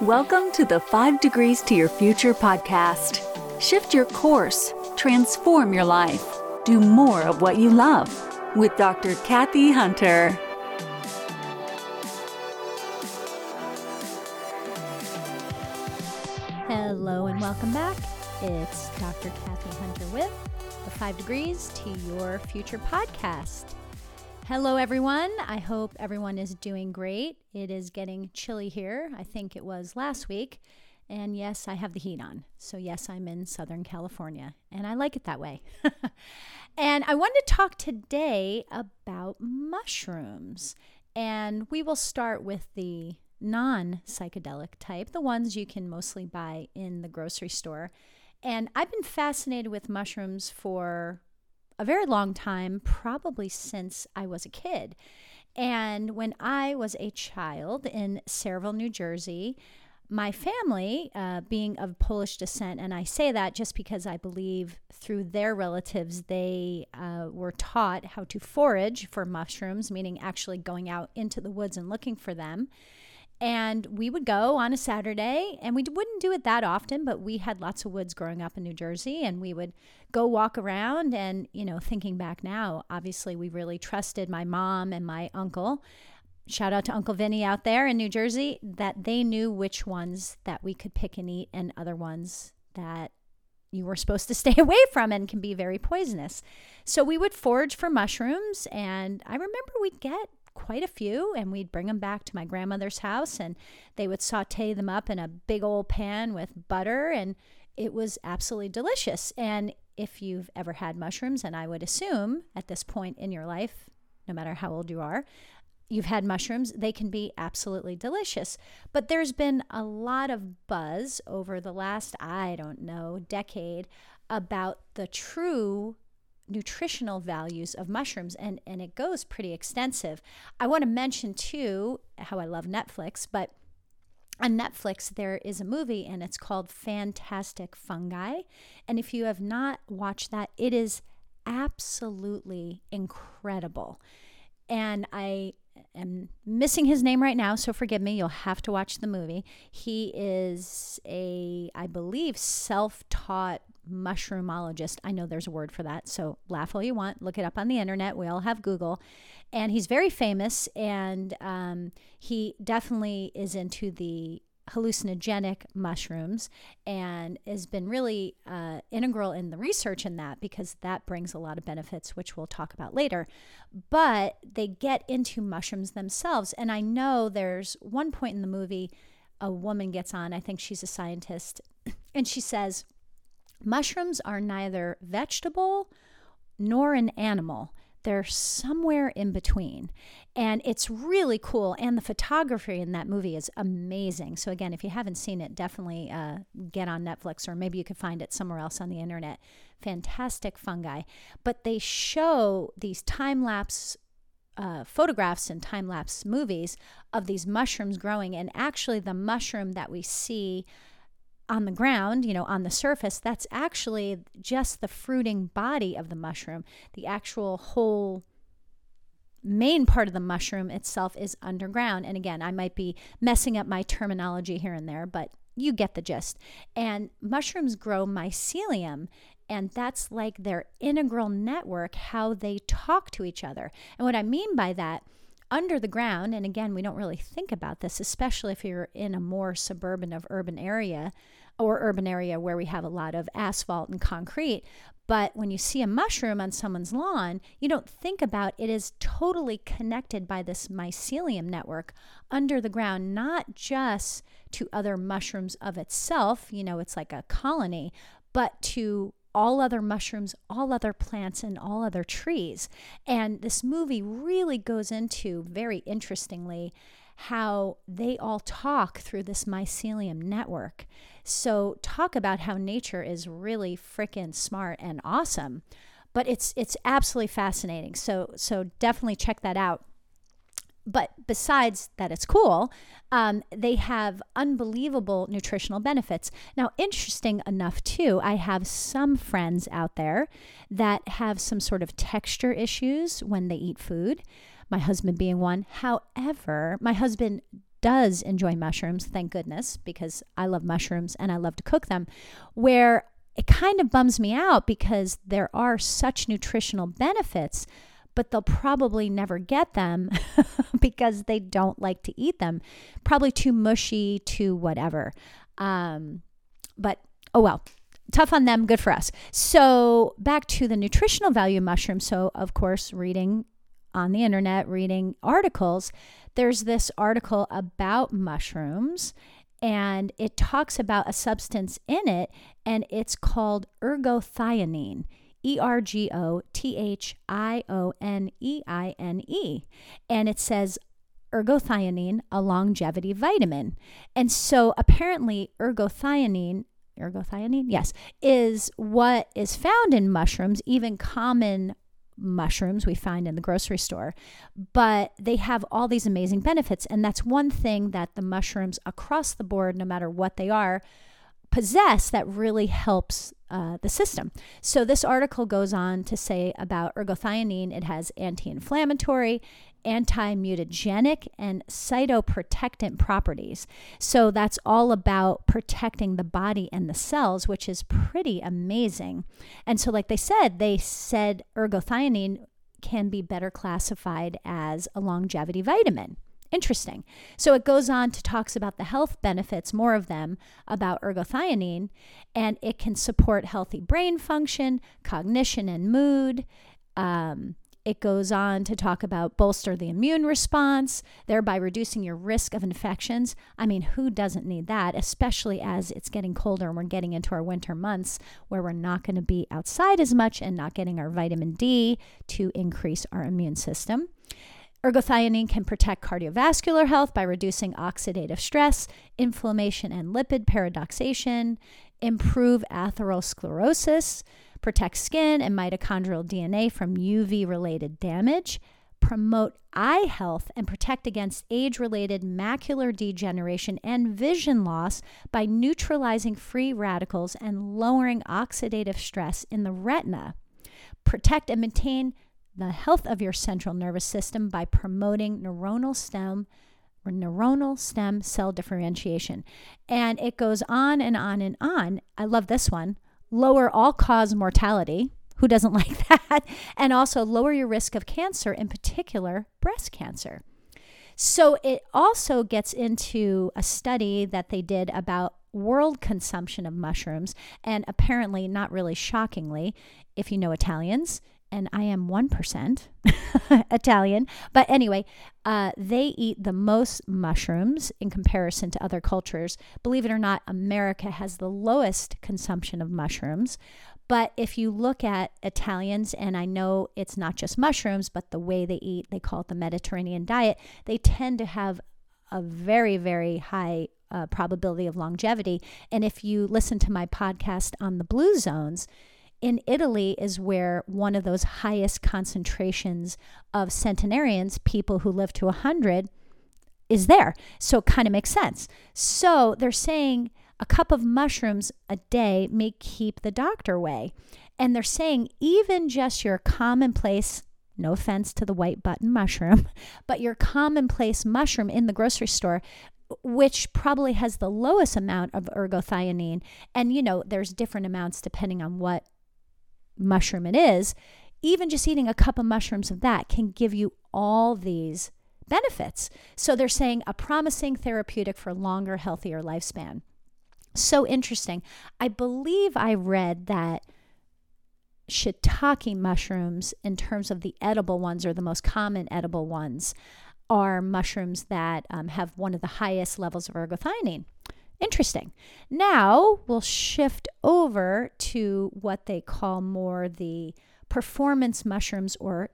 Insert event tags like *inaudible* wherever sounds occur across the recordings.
Welcome to the 5 Degrees to Your Future podcast. Shift your course, transform your life, do more of what you love with Dr. Kathy Hunter. Hello and welcome back. It's Dr. Kathy Hunter with the 5 Degrees to Your Future podcast. Hello, everyone. I hope everyone is doing great. It is getting chilly here. I think it was last week. And yes, I have the heat on. So, yes, I'm in Southern California, and I like it that way. *laughs* and I wanted to talk today about mushrooms. And we will start with the non psychedelic type, the ones you can mostly buy in the grocery store. And I've been fascinated with mushrooms for a very long time, probably since I was a kid. And when I was a child in Sayreville, New Jersey, my family, uh, being of Polish descent, and I say that just because I believe through their relatives, they uh, were taught how to forage for mushrooms, meaning actually going out into the woods and looking for them. And we would go on a Saturday, and we wouldn't do it that often, but we had lots of woods growing up in New Jersey, and we would go walk around. And, you know, thinking back now, obviously, we really trusted my mom and my uncle. Shout out to Uncle Vinny out there in New Jersey that they knew which ones that we could pick and eat, and other ones that you were supposed to *laughs* stay away from and can be very poisonous. So we would forage for mushrooms, and I remember we'd get quite a few and we'd bring them back to my grandmother's house and they would saute them up in a big old pan with butter and it was absolutely delicious. And if you've ever had mushrooms, and I would assume at this point in your life, no matter how old you are, you've had mushrooms, they can be absolutely delicious. But there's been a lot of buzz over the last, I don't know, decade about the true nutritional values of mushrooms and and it goes pretty extensive. I want to mention too how I love Netflix, but on Netflix there is a movie and it's called Fantastic Fungi. And if you have not watched that, it is absolutely incredible. And I am missing his name right now, so forgive me. You'll have to watch the movie. He is a, I believe, self taught mushroomologist. I know there's a word for that, so laugh all you want. Look it up on the internet. We all have Google. And he's very famous, and um, he definitely is into the hallucinogenic mushrooms and has been really uh, integral in the research in that because that brings a lot of benefits, which we'll talk about later. But they get into mushrooms themselves. And I know there's one point in the movie, a woman gets on, I think she's a scientist, *clears throat* and she says, Mushrooms are neither vegetable nor an animal. They're somewhere in between. And it's really cool. And the photography in that movie is amazing. So, again, if you haven't seen it, definitely uh, get on Netflix or maybe you could find it somewhere else on the internet. Fantastic fungi. But they show these time lapse uh, photographs and time lapse movies of these mushrooms growing. And actually, the mushroom that we see on the ground, you know, on the surface, that's actually just the fruiting body of the mushroom. The actual whole main part of the mushroom itself is underground. And again, I might be messing up my terminology here and there, but you get the gist. And mushrooms grow mycelium, and that's like their integral network, how they talk to each other. And what I mean by that, under the ground, and again, we don't really think about this, especially if you're in a more suburban of urban area or urban area where we have a lot of asphalt and concrete. But when you see a mushroom on someone's lawn, you don't think about it is totally connected by this mycelium network under the ground, not just to other mushrooms of itself, you know, it's like a colony, but to all other mushrooms, all other plants, and all other trees. And this movie really goes into very interestingly how they all talk through this mycelium network. So, talk about how nature is really freaking smart and awesome. But it's it's absolutely fascinating. So so definitely check that out but besides that it's cool um, they have unbelievable nutritional benefits now interesting enough too i have some friends out there that have some sort of texture issues when they eat food my husband being one. However, my husband does enjoy mushrooms, thank goodness, because I love mushrooms and I love to cook them. Where it kind of bums me out because there are such nutritional benefits, but they'll probably never get them *laughs* because they don't like to eat them. Probably too mushy, too whatever. Um, but oh well, tough on them, good for us. So, back to the nutritional value of mushrooms. So, of course, reading on the internet, reading articles, there's this article about mushrooms and it talks about a substance in it and it's called ergothioneine. E R G O T H I O N E I N E. And it says ergothioneine, a longevity vitamin. And so apparently, ergothioneine ergothioneine yes is what is found in mushrooms even common mushrooms we find in the grocery store but they have all these amazing benefits and that's one thing that the mushrooms across the board no matter what they are possess that really helps uh, the system. So, this article goes on to say about ergothioneine it has anti inflammatory, anti mutagenic, and cytoprotectant properties. So, that's all about protecting the body and the cells, which is pretty amazing. And so, like they said, they said ergothioneine can be better classified as a longevity vitamin. Interesting. So it goes on to talks about the health benefits, more of them about ergothioneine, and it can support healthy brain function, cognition, and mood. Um, it goes on to talk about bolster the immune response, thereby reducing your risk of infections. I mean, who doesn't need that, especially as it's getting colder and we're getting into our winter months where we're not going to be outside as much and not getting our vitamin D to increase our immune system. Ergothioneine can protect cardiovascular health by reducing oxidative stress, inflammation, and lipid peroxidation, improve atherosclerosis, protect skin and mitochondrial DNA from UV related damage, promote eye health, and protect against age related macular degeneration and vision loss by neutralizing free radicals and lowering oxidative stress in the retina. Protect and maintain the health of your central nervous system by promoting neuronal stem or neuronal stem cell differentiation. And it goes on and on and on. I love this one. Lower all cause mortality. Who doesn't *laughs* like that? And also lower your risk of cancer, in particular breast cancer. So it also gets into a study that they did about world consumption of mushrooms. And apparently, not really shockingly, if you know Italians, and I am 1% *laughs* Italian. But anyway, uh, they eat the most mushrooms in comparison to other cultures. Believe it or not, America has the lowest consumption of mushrooms. But if you look at Italians, and I know it's not just mushrooms, but the way they eat, they call it the Mediterranean diet, they tend to have a very, very high uh, probability of longevity. And if you listen to my podcast on the blue zones, in Italy is where one of those highest concentrations of centenarians, people who live to 100, is there. So it kind of makes sense. So they're saying a cup of mushrooms a day may keep the doctor away. And they're saying even just your commonplace, no offense to the white button mushroom, *laughs* but your commonplace mushroom in the grocery store which probably has the lowest amount of ergothioneine. And, you know, there's different amounts depending on what mushroom it is, even just eating a cup of mushrooms of that can give you all these benefits. So they're saying a promising therapeutic for longer, healthier lifespan. So interesting. I believe I read that shiitake mushrooms, in terms of the edible ones or the most common edible ones, are mushrooms that um, have one of the highest levels of ergothioneine. Interesting. Now we'll shift over to what they call more the performance mushrooms or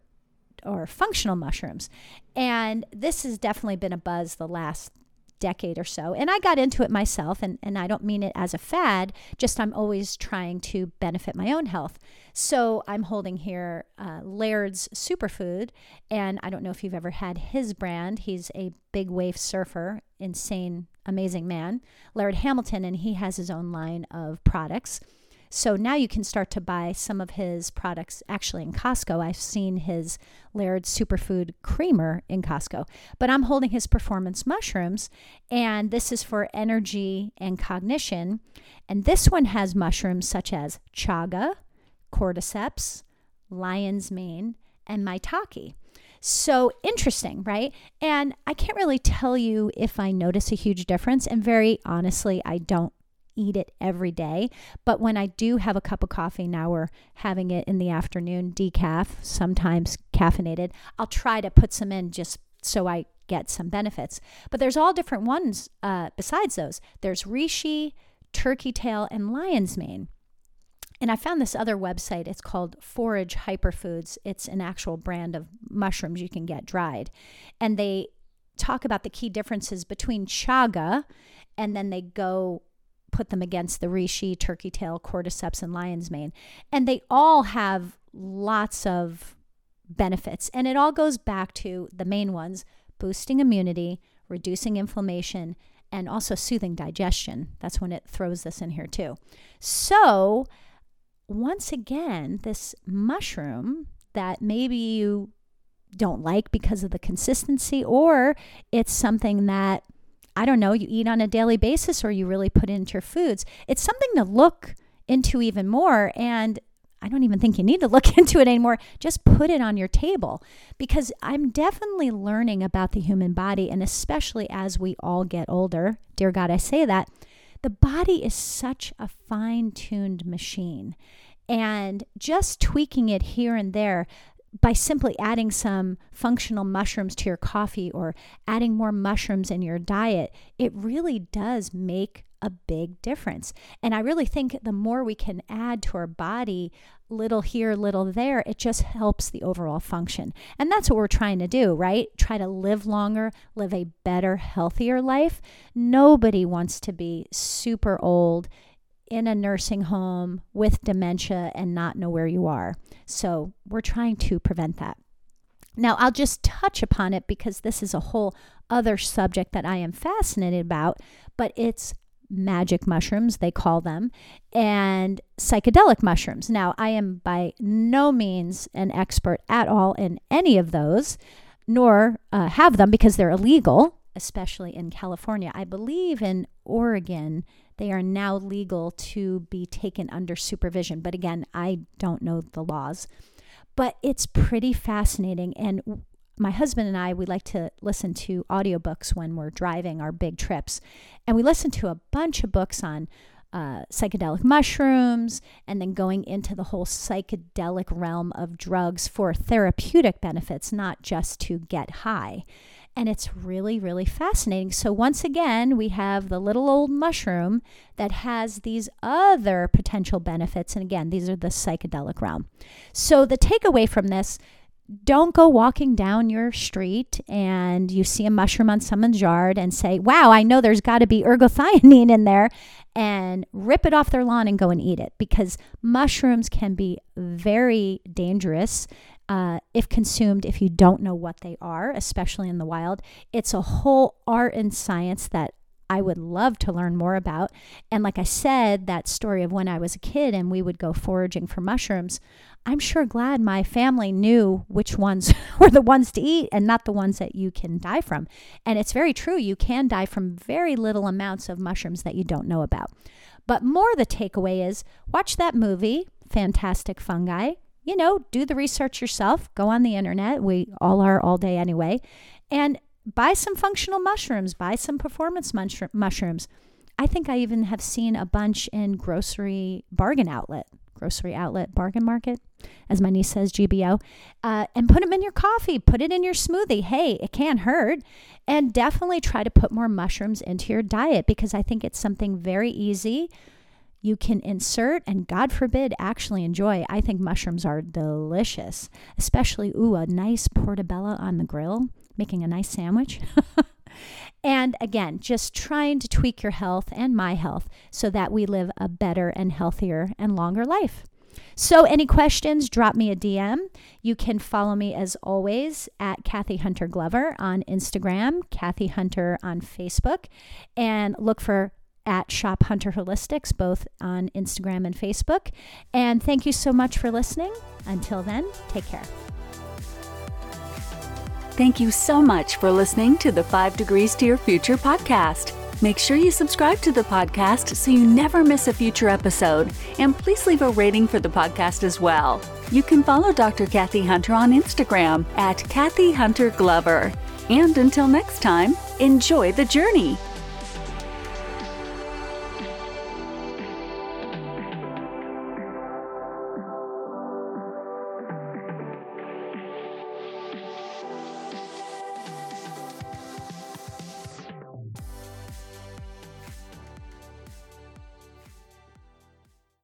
or functional mushrooms. And this has definitely been a buzz the last decade or so. And I got into it myself, and, and I don't mean it as a fad, just I'm always trying to benefit my own health. So I'm holding here uh, Laird's Superfood, and I don't know if you've ever had his brand. He's a big wave surfer, insane, amazing man, Laird Hamilton, and he has his own line of products. So now you can start to buy some of his products actually in Costco. I've seen his Laird Superfood Creamer in Costco, but I'm holding his performance mushrooms, and this is for energy and cognition. And this one has mushrooms such as chaga, cordyceps, lion's mane, and maitake. So interesting, right? And I can't really tell you if I notice a huge difference. And very honestly, I don't eat it every day. But when I do have a cup of coffee, now we're having it in the afternoon, decaf, sometimes caffeinated, I'll try to put some in just so I get some benefits. But there's all different ones uh, besides those. There's reishi, turkey tail, and lion's mane. And I found this other website. It's called Forage Hyperfoods. It's an actual brand of mushrooms you can get dried. And they talk about the key differences between chaga and then they go put them against the reishi, turkey tail, cordyceps, and lion's mane. And they all have lots of benefits. And it all goes back to the main ones boosting immunity, reducing inflammation, and also soothing digestion. That's when it throws this in here too. So, once again, this mushroom that maybe you don't like because of the consistency, or it's something that I don't know, you eat on a daily basis or you really put into your foods. It's something to look into even more. And I don't even think you need to look *laughs* into it anymore. Just put it on your table because I'm definitely learning about the human body. And especially as we all get older, dear God, I say that the body is such a fine tuned machine. And just tweaking it here and there by simply adding some functional mushrooms to your coffee or adding more mushrooms in your diet, it really does make a big difference. And I really think the more we can add to our body, little here, little there, it just helps the overall function. And that's what we're trying to do, right? Try to live longer, live a better, healthier life. Nobody wants to be super old in a nursing home with dementia and not know where you are. So we're trying to prevent that. Now, I'll just touch upon it because this is a whole other subject that I am fascinated about, but it's magic mushrooms, they call them, and psychedelic mushrooms. Now, I am by no means an expert at all in any of those, nor uh, have them because they're illegal, especially in California. I believe in Oregon they are now legal to be taken under supervision. But again, I don't know the laws. But it's pretty fascinating. And my husband and I, we like to listen to audiobooks when we're driving our big trips. And we listen to a bunch of books on uh, psychedelic mushrooms and then going into the whole psychedelic realm of drugs for therapeutic benefits, not just to get high. And it's really, really fascinating. So, once again, we have the little old mushroom that has these other potential benefits. And again, these are the psychedelic realm. So, the takeaway from this don't go walking down your street and you see a mushroom on someone's yard and say, Wow, I know there's got to be ergothioneine in there, and rip it off their lawn and go and eat it because mushrooms can be very dangerous uh, if consumed, if you don't know what they are, especially in the wild. It's a whole art and science that I would love to learn more about. And like I said, that story of when I was a kid and we would go foraging for mushrooms, I'm sure glad my family knew which ones *laughs* were the ones to eat and not the ones that you can die from. And it's very true, you can die from very little amounts of mushrooms that you don't know about. But more the takeaway is watch that movie, Fantastic Fungi you know, do the research yourself. Go on the internet. We all are all day anyway. And buy some functional mushrooms, buy some performance mushrooms. I think I even have seen a bunch in grocery bargain outlet, grocery outlet bargain market, as my niece says, GBO, uh, and put them in your coffee, put it in your smoothie. Hey, it can't hurt. And definitely try to put more mushrooms into your diet because I think it's something very easy you can insert and God forbid actually enjoy. I think mushrooms are delicious, especially ooh a nice portobello on the grill, making a nice sandwich. *laughs* and again, just trying to tweak your health and my health so that we live a better and healthier and longer life. So, any questions, drop me a DM. You can follow me as always at Kathy Hunter Glover on Instagram, Kathy Hunter on Facebook, and look for at Shop Hunter Holistics, both on Instagram and Facebook. And thank you so much for listening. Until then, take care. Thank you so much for listening to the Five Degrees to Your Future podcast. Make sure you subscribe to the podcast so you never miss a future episode. And please leave a rating for the podcast as well. You can follow Dr. Kathy Hunter on Instagram at Kathy Hunter Glover. And until next time, enjoy the journey.